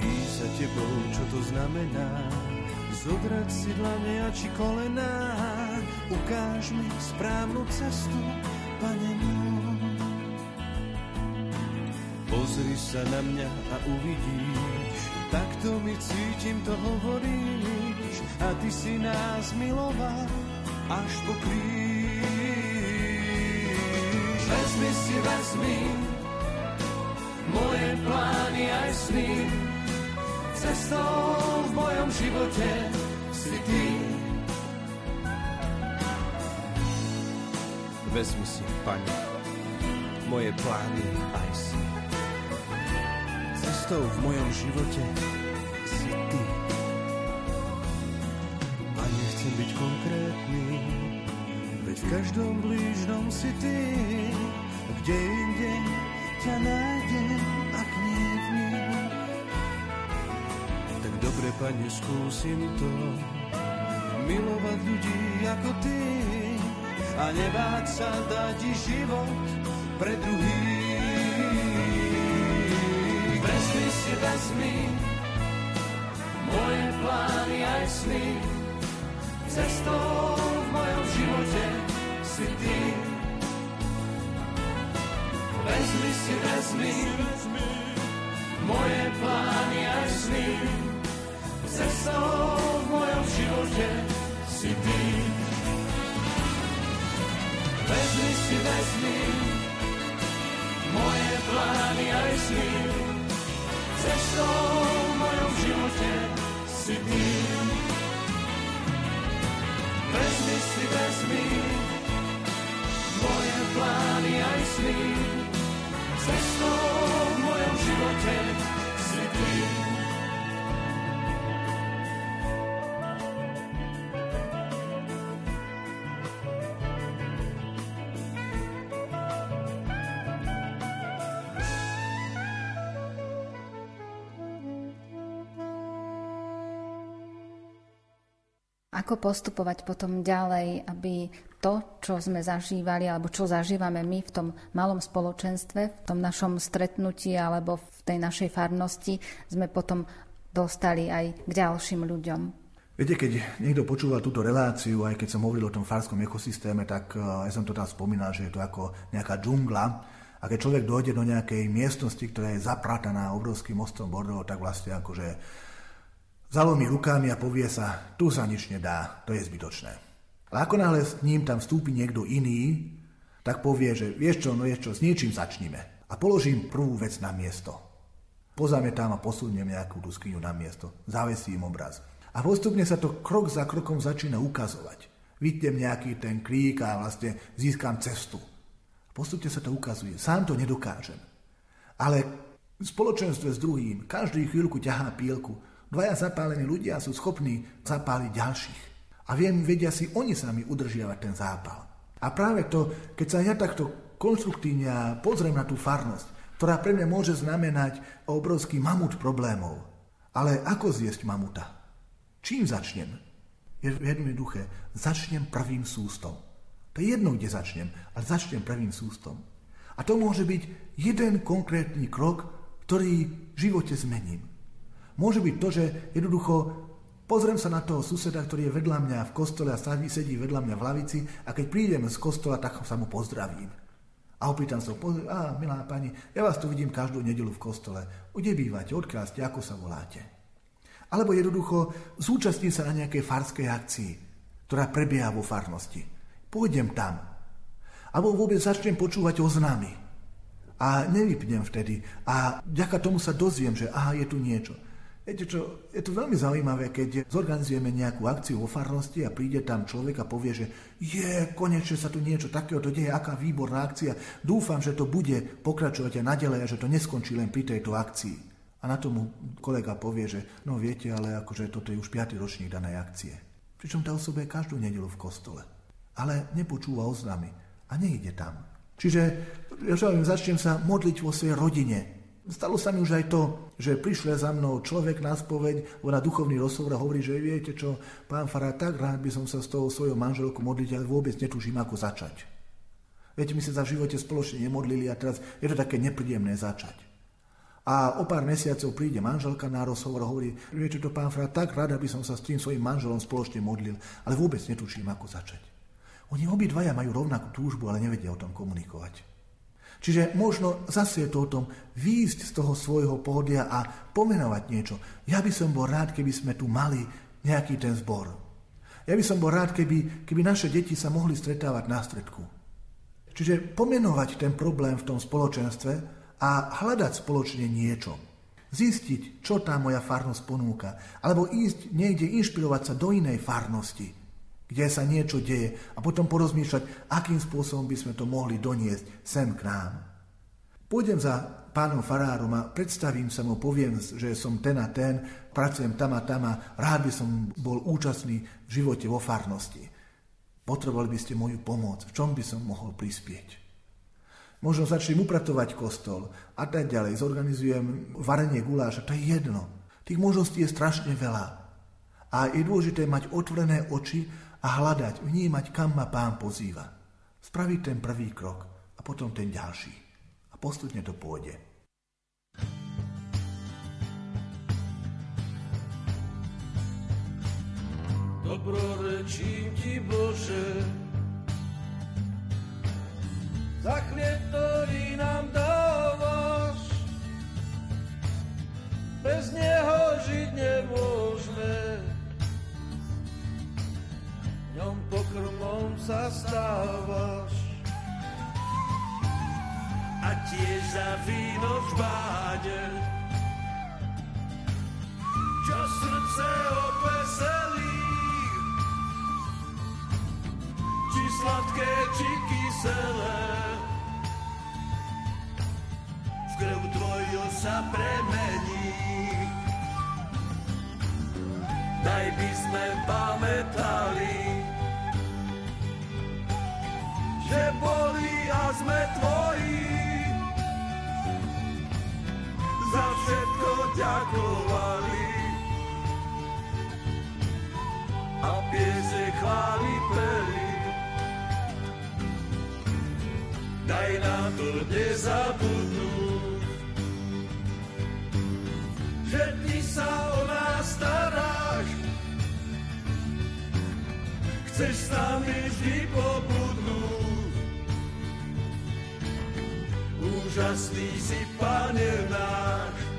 Ísť za tebou, čo to znamená? Zodrať si dlane a či kolená. Ukáž mi správnu cestu, Pane môj. Pozri sa na mňa a uvidíš, takto mi cítim, to hovoríš, a ty si nás miloval až po kríž. Vezmi si, vezmi moje plány aj sny, cestou v mojom živote si ty. Vezmi si, Pane, moje plány aj sny cestou v mojom živote si ty. A nechcem byť konkrétny, veď v každom blížnom si ty, kde inde ťa nájdem, ak nie v nich. Tak dobre, pane, skúsim to, milovať ľudí ako ty a nebáť sa dať život pre druhých. Si, vezmi moje plány sny. Cestou v mojom živote si ty. Vezmi si, vezmi moje plány a sny. Cestou v mojom živote si ty. Vezmi si, vezmi moje plány aj sny. Cestou v mojom živote si ty. Vezmi si, vezmi moje plány aj sny. Cestou Ako postupovať potom ďalej, aby to, čo sme zažívali, alebo čo zažívame my v tom malom spoločenstve, v tom našom stretnutí alebo v tej našej farnosti, sme potom dostali aj k ďalším ľuďom. Viete, keď niekto počúval túto reláciu, aj keď som hovoril o tom farskom ekosystéme, tak eh, ja som to tam spomínal, že je to ako nejaká džungla. A keď človek dojde do nejakej miestnosti, ktorá je zaprataná obrovským mostom bordov, tak vlastne akože Zalomí rukami a povie sa, tu sa nič nedá, to je zbytočné. Ale ako náhle s ním tam vstúpi niekto iný, tak povie, že vieš čo, no vieš s niečím začnime. A položím prvú vec na miesto. Pozame tam a posuniem nejakú tú skriňu na miesto. Zavesím obraz. A postupne sa to krok za krokom začína ukazovať. Vytnem nejaký ten krík a vlastne získam cestu. Postupne sa to ukazuje. Sám to nedokážem. Ale v spoločenstve s druhým každý chvíľku ťahá pílku Dvaja zapálení ľudia sú schopní zapáliť ďalších. A viem, vedia si oni sami udržiavať ten zápal. A práve to, keď sa ja takto konstruktívne pozriem na tú farnosť, ktorá pre mňa môže znamenať obrovský mamut problémov. Ale ako zjesť mamuta? Čím začnem? Je jednoduché. Začnem prvým sústom. To je jedno, kde začnem, ale začnem prvým sústom. A to môže byť jeden konkrétny krok, ktorý v živote zmením. Môže byť to, že jednoducho pozriem sa na toho suseda, ktorý je vedľa mňa v kostole a sedí vedľa mňa v lavici a keď prídem z kostola, tak sa mu pozdravím. A opýtam sa, a milá pani, ja vás tu vidím každú nedelu v kostole. Kde bývate, odkiaľ ste, ako sa voláte? Alebo jednoducho zúčastním sa na nejakej farskej akcii, ktorá prebieha vo farnosti. Pôjdem tam. Alebo vôbec začnem počúvať oznámy. A nevypnem vtedy. A vďaka tomu sa dozviem, že aha, je tu niečo. Viete čo, je to veľmi zaujímavé, keď zorganizujeme nejakú akciu vo farnosti a príde tam človek a povie, že je, konečne sa tu niečo takéhoto deje, aká výborná akcia. Dúfam, že to bude pokračovať aj naďalej a že to neskončí len pri tejto akcii. A na tomu kolega povie, že no viete, ale akože toto je už 5. ročník danej akcie. Pričom tá osoba je každú nedelu v kostole. Ale nepočúva oznámy a nejde tam. Čiže ja začnem sa modliť vo svojej rodine, Stalo sa mi už aj to, že prišiel za mnou človek na spoveď, na duchovný rozhovor a hovorí, že viete čo, pán Fará, tak rád by som sa s tou svojou manželkou modliť, ale vôbec netuším, ako začať. Viete, my sa za živote spoločne nemodlili a teraz je to také nepríjemné začať. A o pár mesiacov príde manželka na rozhovor a hovorí, viete to, pán Fará, tak rád, aby som sa s tým svojim manželom spoločne modlil, ale vôbec netuším, ako začať. Oni obidvaja majú rovnakú túžbu, ale nevedia o tom komunikovať. Čiže možno zase je to o tom výjsť z toho svojho pódia a pomenovať niečo. Ja by som bol rád, keby sme tu mali nejaký ten zbor. Ja by som bol rád, keby, keby naše deti sa mohli stretávať na stredku. Čiže pomenovať ten problém v tom spoločenstve a hľadať spoločne niečo. Zistiť, čo tá moja farnosť ponúka. Alebo ísť niekde inšpirovať sa do inej farnosti kde sa niečo deje a potom porozmýšľať, akým spôsobom by sme to mohli doniesť sem k nám. Pôjdem za pánom farárom a predstavím sa mu, poviem, že som ten a ten, pracujem tam a tam a rád by som bol účastný v živote vo farnosti. Potrebovali by ste moju pomoc, v čom by som mohol prispieť. Možno začnem upratovať kostol a tak ďalej. Zorganizujem varenie guláša, to je jedno. Tých možností je strašne veľa. A je dôležité mať otvorené oči a hľadať, vnímať, kam ma pán pozýva. Spraviť ten prvý krok a potom ten ďalší. A postupne to pôjde. dobrorečím ti Bože. Za chlieb, ktorý nám dávaš, bez neho žiť nemôžeme. Ňom pokrmom sa stávaš a tiež za víno v báde, čo srdce odveselí. Či sladké, či kyselé, v krv tvoju sa premení. Daj by sme pamätali, že boli a sme tvoji. Za všetko ďakovali a piese chváli peli. Daj nám to nezabudnúť, že ty sa o nás staráš. Chceš s nami vždy pobudnúť. Úžasný si, Pane náš.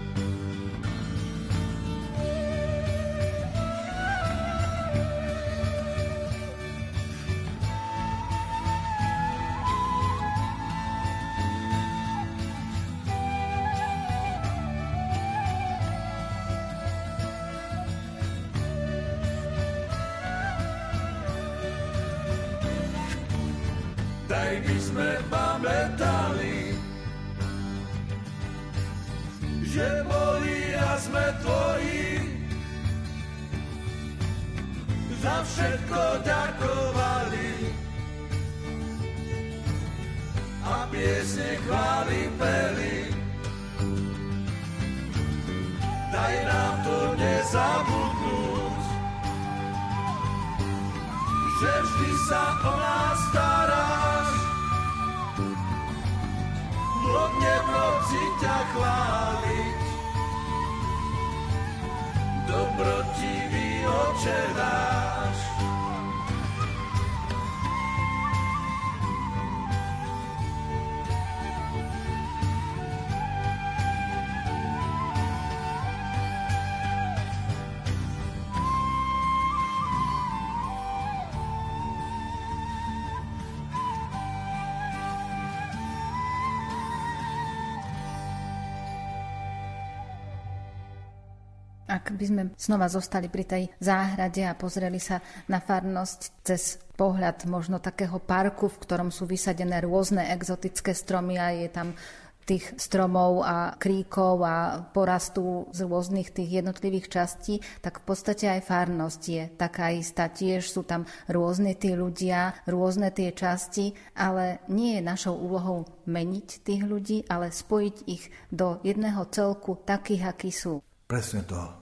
Ak by sme znova zostali pri tej záhrade a pozreli sa na farnosť cez pohľad možno takého parku, v ktorom sú vysadené rôzne exotické stromy a je tam tých stromov a kríkov a porastu z rôznych tých jednotlivých častí, tak v podstate aj farnosť je taká istá. Tiež sú tam rôzne tí ľudia, rôzne tie časti, ale nie je našou úlohou meniť tých ľudí, ale spojiť ich do jedného celku takých, akí sú. Presne to.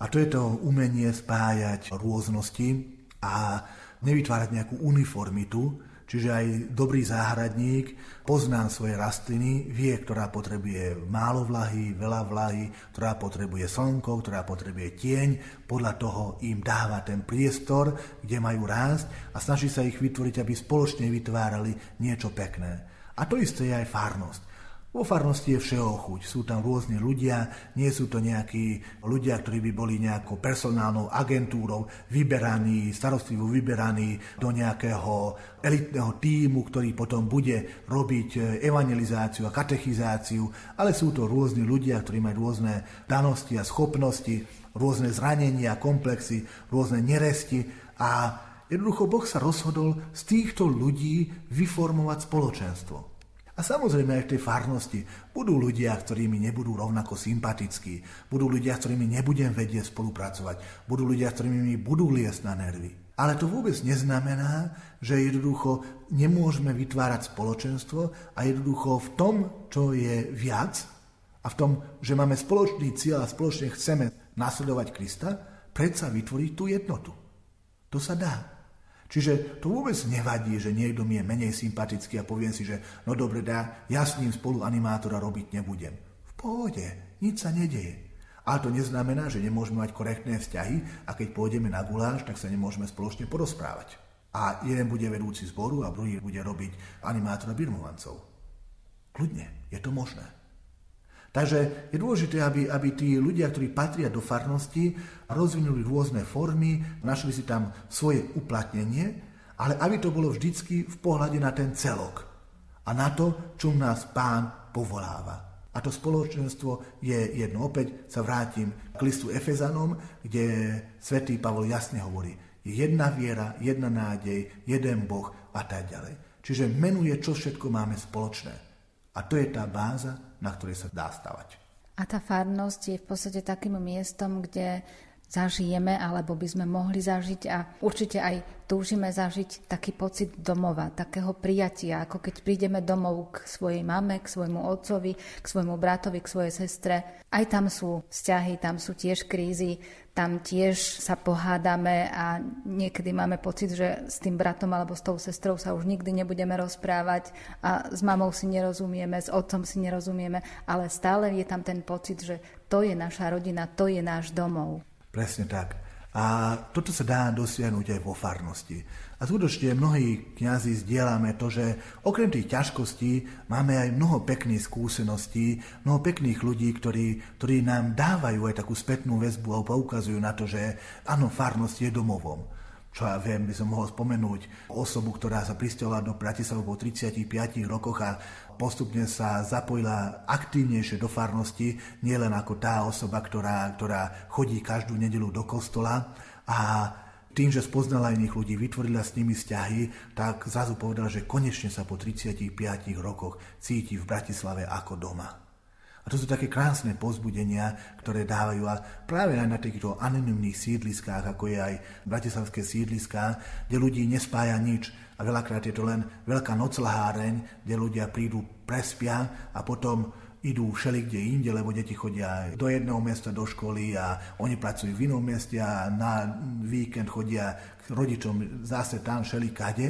A to je to umenie spájať rôznosti a nevytvárať nejakú uniformitu, čiže aj dobrý záhradník pozná svoje rastliny, vie, ktorá potrebuje málo vlahy, veľa vlahy, ktorá potrebuje slnko, ktorá potrebuje tieň, podľa toho im dáva ten priestor, kde majú rásť a snaží sa ich vytvoriť, aby spoločne vytvárali niečo pekné. A to isté je aj farnosť. Vo farnosti je všeho chuť. Sú tam rôzne ľudia, nie sú to nejakí ľudia, ktorí by boli nejakou personálnou agentúrou vyberaní, starostlivo vyberaní do nejakého elitného týmu, ktorý potom bude robiť evangelizáciu a katechizáciu, ale sú to rôzni ľudia, ktorí majú rôzne danosti a schopnosti, rôzne zranenia, komplexy, rôzne neresti a jednoducho Boh sa rozhodol z týchto ľudí vyformovať spoločenstvo. A samozrejme aj v tej farnosti budú ľudia, ktorými nebudú rovnako sympatickí, budú ľudia, ktorými nebudem vedieť spolupracovať, budú ľudia, ktorými mi budú liesť na nervy. Ale to vôbec neznamená, že jednoducho nemôžeme vytvárať spoločenstvo a jednoducho v tom, čo je viac a v tom, že máme spoločný cieľ a spoločne chceme nasledovať Krista, predsa vytvoriť tú jednotu. To sa dá. Čiže to vôbec nevadí, že niekto mi je menej sympatický a poviem si, že no dobre, dá, ja s ním spolu animátora robiť nebudem. V pohode, nič sa nedeje. Ale to neznamená, že nemôžeme mať korektné vzťahy a keď pôjdeme na guláš, tak sa nemôžeme spoločne porozprávať. A jeden bude vedúci zboru a druhý bude robiť animátora birmovancov. Kľudne, je to možné. Takže je dôležité, aby, aby tí ľudia, ktorí patria do farnosti, rozvinuli rôzne formy, našli si tam svoje uplatnenie, ale aby to bolo vždycky v pohľade na ten celok a na to, čo nás pán povoláva. A to spoločenstvo je jedno. Opäť sa vrátim k listu Efezanom, kde svätý Pavol jasne hovorí, je jedna viera, jedna nádej, jeden Boh a tak ďalej. Čiže menuje, čo všetko máme spoločné. A to je tá báza, na ktorej sa dá stavať. A tá farnosť je v podstate takým miestom, kde zažijeme, alebo by sme mohli zažiť a určite aj túžime zažiť taký pocit domova, takého prijatia, ako keď prídeme domov k svojej mame, k svojmu otcovi, k svojmu bratovi, k svojej sestre. Aj tam sú vzťahy, tam sú tiež krízy, tam tiež sa pohádame a niekedy máme pocit, že s tým bratom alebo s tou sestrou sa už nikdy nebudeme rozprávať a s mamou si nerozumieme, s otcom si nerozumieme, ale stále je tam ten pocit, že to je naša rodina, to je náš domov. Presne tak. A toto sa dá dosiahnuť aj vo farnosti. A skutočne mnohí kňazi zdieľame to, že okrem tých ťažkostí máme aj mnoho pekných skúseností, mnoho pekných ľudí, ktorí, ktorí nám dávajú aj takú spätnú väzbu a poukazujú na to, že áno, farnosť je domovom čo ja viem, by som mohol spomenúť osobu, ktorá sa pristiahovala do Bratislavy po 35 rokoch a postupne sa zapojila aktívnejšie do farnosti, nielen ako tá osoba, ktorá, ktorá chodí každú nedelu do kostola a tým, že spoznala iných ľudí, vytvorila s nimi vzťahy, tak zrazu povedala, že konečne sa po 35 rokoch cíti v Bratislave ako doma. A to sú také krásne pozbudenia, ktoré dávajú a práve aj na týchto anonimných sídliskách, ako je aj bratislavské sídliská, kde ľudí nespája nič, a veľakrát je to len veľká noclaháreň, kde ľudia prídu, prespia a potom idú všeli kde inde, lebo deti chodia do jedného mesta do školy a oni pracujú v inom meste a na víkend chodia k rodičom zase tam všeli kade.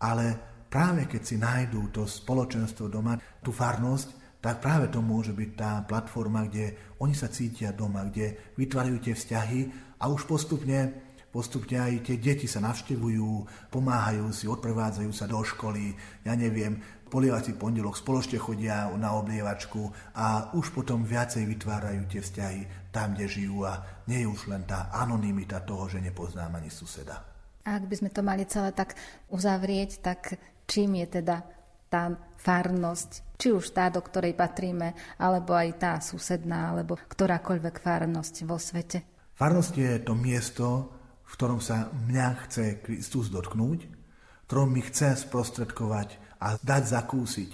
Ale práve keď si nájdú to spoločenstvo doma, tú farnosť, tak práve to môže byť tá platforma, kde oni sa cítia doma, kde vytvárajú tie vzťahy a už postupne postupne aj tie deti sa navštevujú, pomáhajú si, odprevádzajú sa do školy, ja neviem, polievací pondelok spoločne chodia na oblievačku a už potom viacej vytvárajú tie vzťahy tam, kde žijú a nie je už len tá anonimita toho, že nepoznám ani suseda. A ak by sme to mali celé tak uzavrieť, tak čím je teda tá farnosť, či už tá, do ktorej patríme, alebo aj tá susedná, alebo ktorákoľvek farnosť vo svete? Farnosť je to miesto, v ktorom sa mňa chce Kristus dotknúť, ktorom mi chce sprostredkovať a dať zakúsiť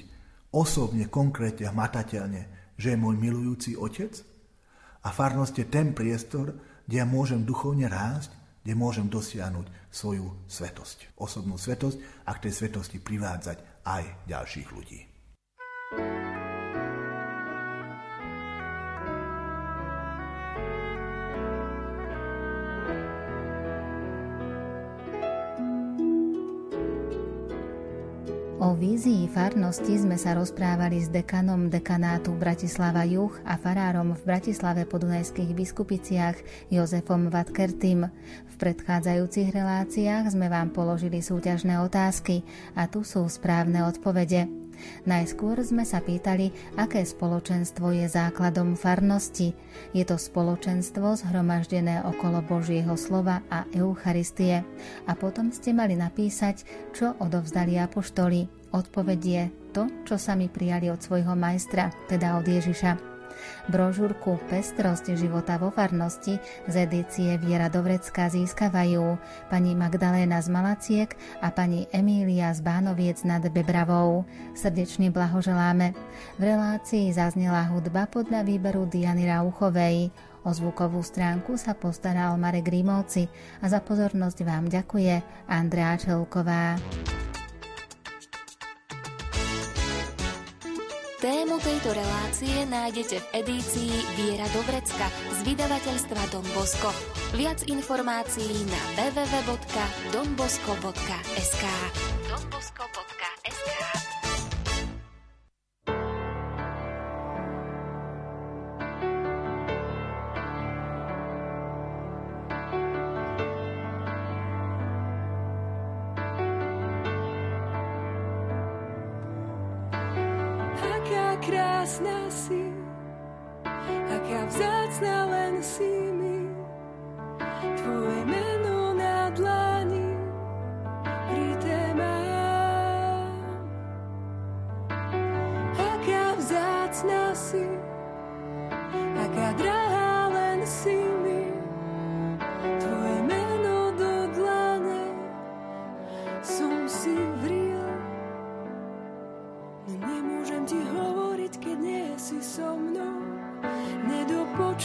osobne, konkrétne, hmatateľne, že je môj milujúci otec. A farnosť je ten priestor, kde ja môžem duchovne rásť, kde môžem dosiahnuť svoju svetosť, osobnú svetosť a k tej svetosti privádzať aj ďalších ľudí. thank you O vízii farnosti sme sa rozprávali s dekanom dekanátu Bratislava Juch a farárom v Bratislave po Dunajských biskupiciach Jozefom Vatkertým. V predchádzajúcich reláciách sme vám položili súťažné otázky a tu sú správne odpovede. Najskôr sme sa pýtali, aké spoločenstvo je základom farnosti. Je to spoločenstvo zhromaždené okolo Božieho slova a Eucharistie. A potom ste mali napísať, čo odovzdali apoštoli. Odpoveď je to, čo sami prijali od svojho majstra, teda od Ježiša. Brožúrku Pestrosť života vo farnosti z edície Viera Dovrecka získavajú pani Magdaléna z Malaciek a pani Emília z Bánoviec nad Bebravou. Srdečne blahoželáme. V relácii zaznela hudba podľa výberu Diany Rauchovej. O zvukovú stránku sa postaral Marek Rímovci a za pozornosť vám ďakuje Andrea Čelková. Tému tejto relácie nájdete v edícii Viera Dobrecka z vydavateľstva Don Bosco. Viac informácií na www.donbosco.sk donbosco.sk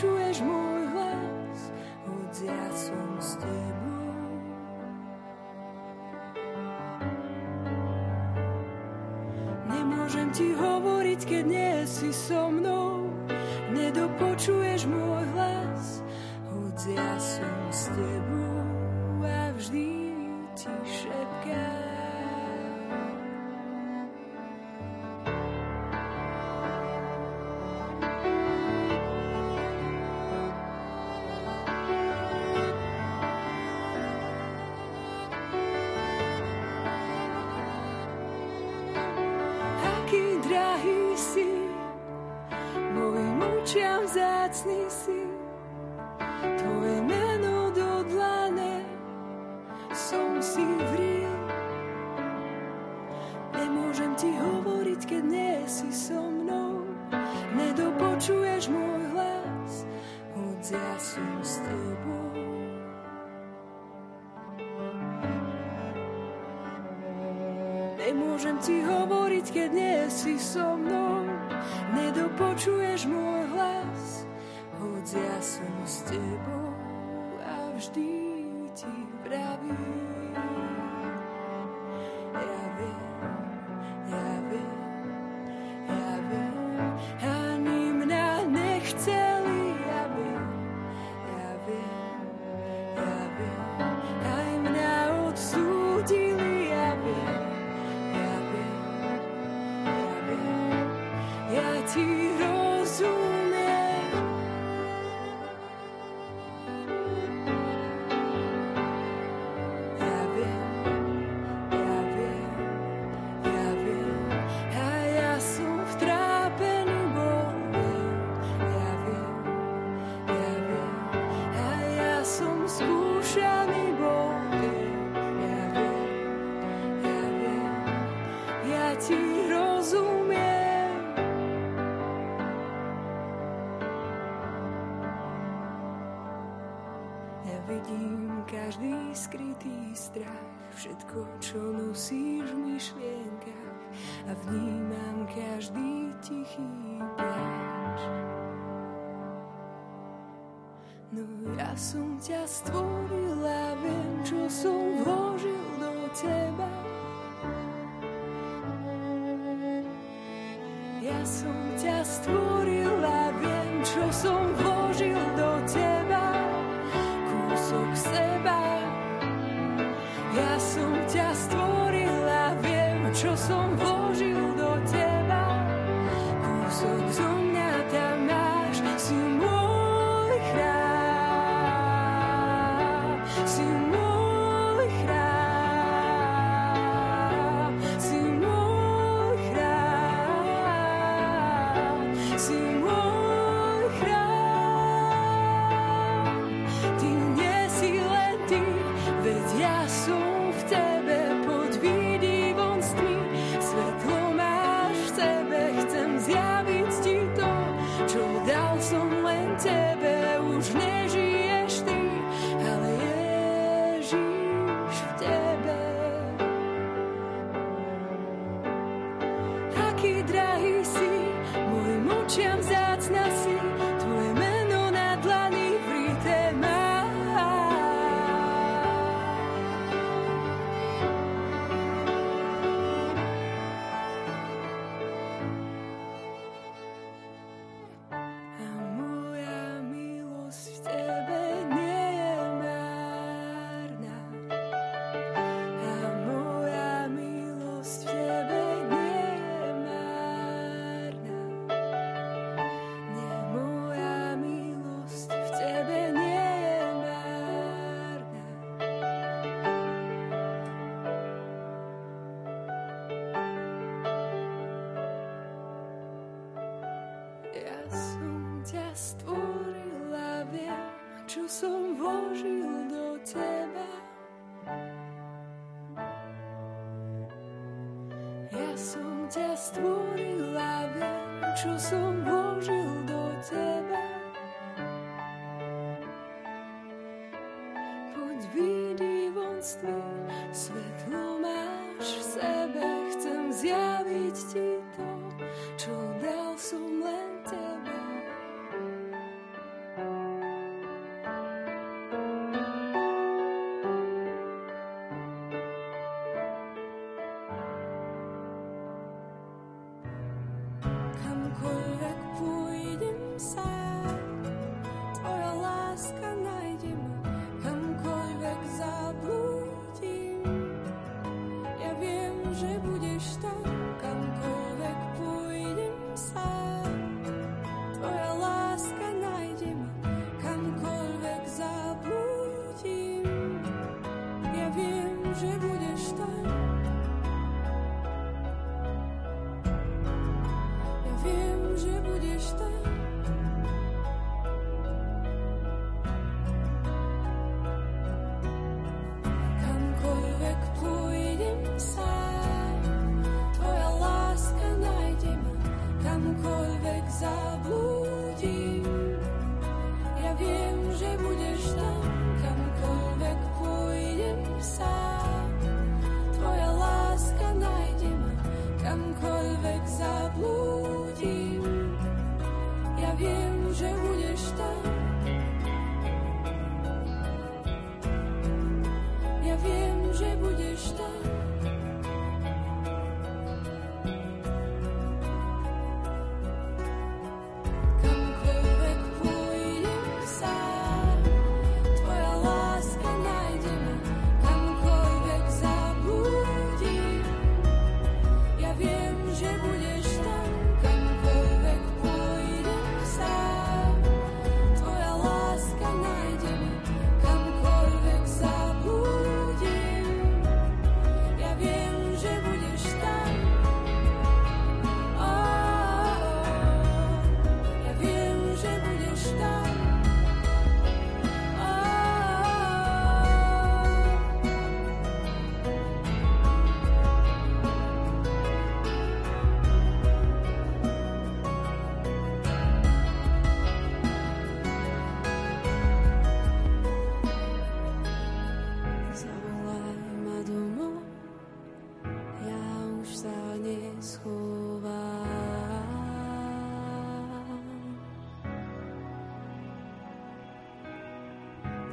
počuješ môj hlas, hodia som s tebou. Nemôžem ti hovoriť, keď nie si so mnou, nedopočuješ môj hlas, hodia som s tebou a vždy Môžem ti hovoriť, keď nie si so mnou. Nedopočuješ môj hlas, hoď ja som s tebou a vždy čo nosíš v myšlienkach a vnímam každý tichý pláč. No ja som ťa stvorila, viem, čo som vložil do teba. Ja som ťa stvorila, viem, čo som vložil Just some. buono som ťa stvoril a viem, čo som vložil do teba. geçti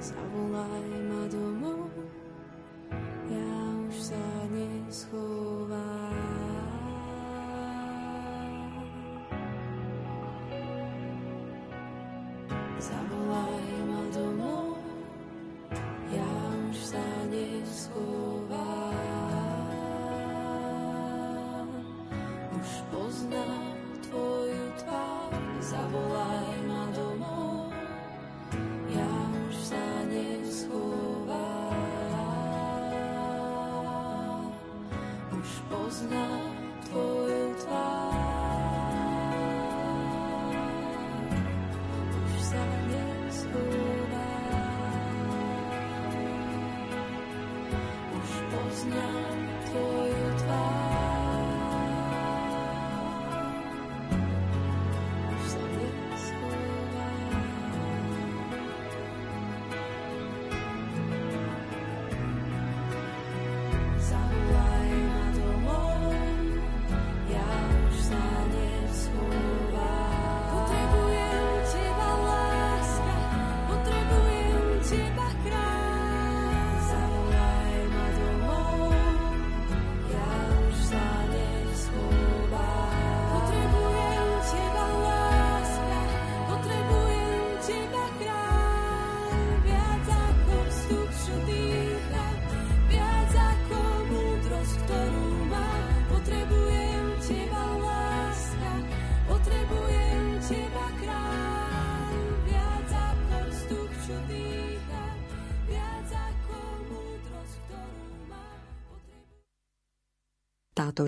Zavolaj ma domov, ja už sa neschovám. Zavolaj ma domov, ja už sa neschovám. Už poznám tvoju tvár, zavolaj pozná tvoju tvár. Už sa už poznám tvoju tvár. Táto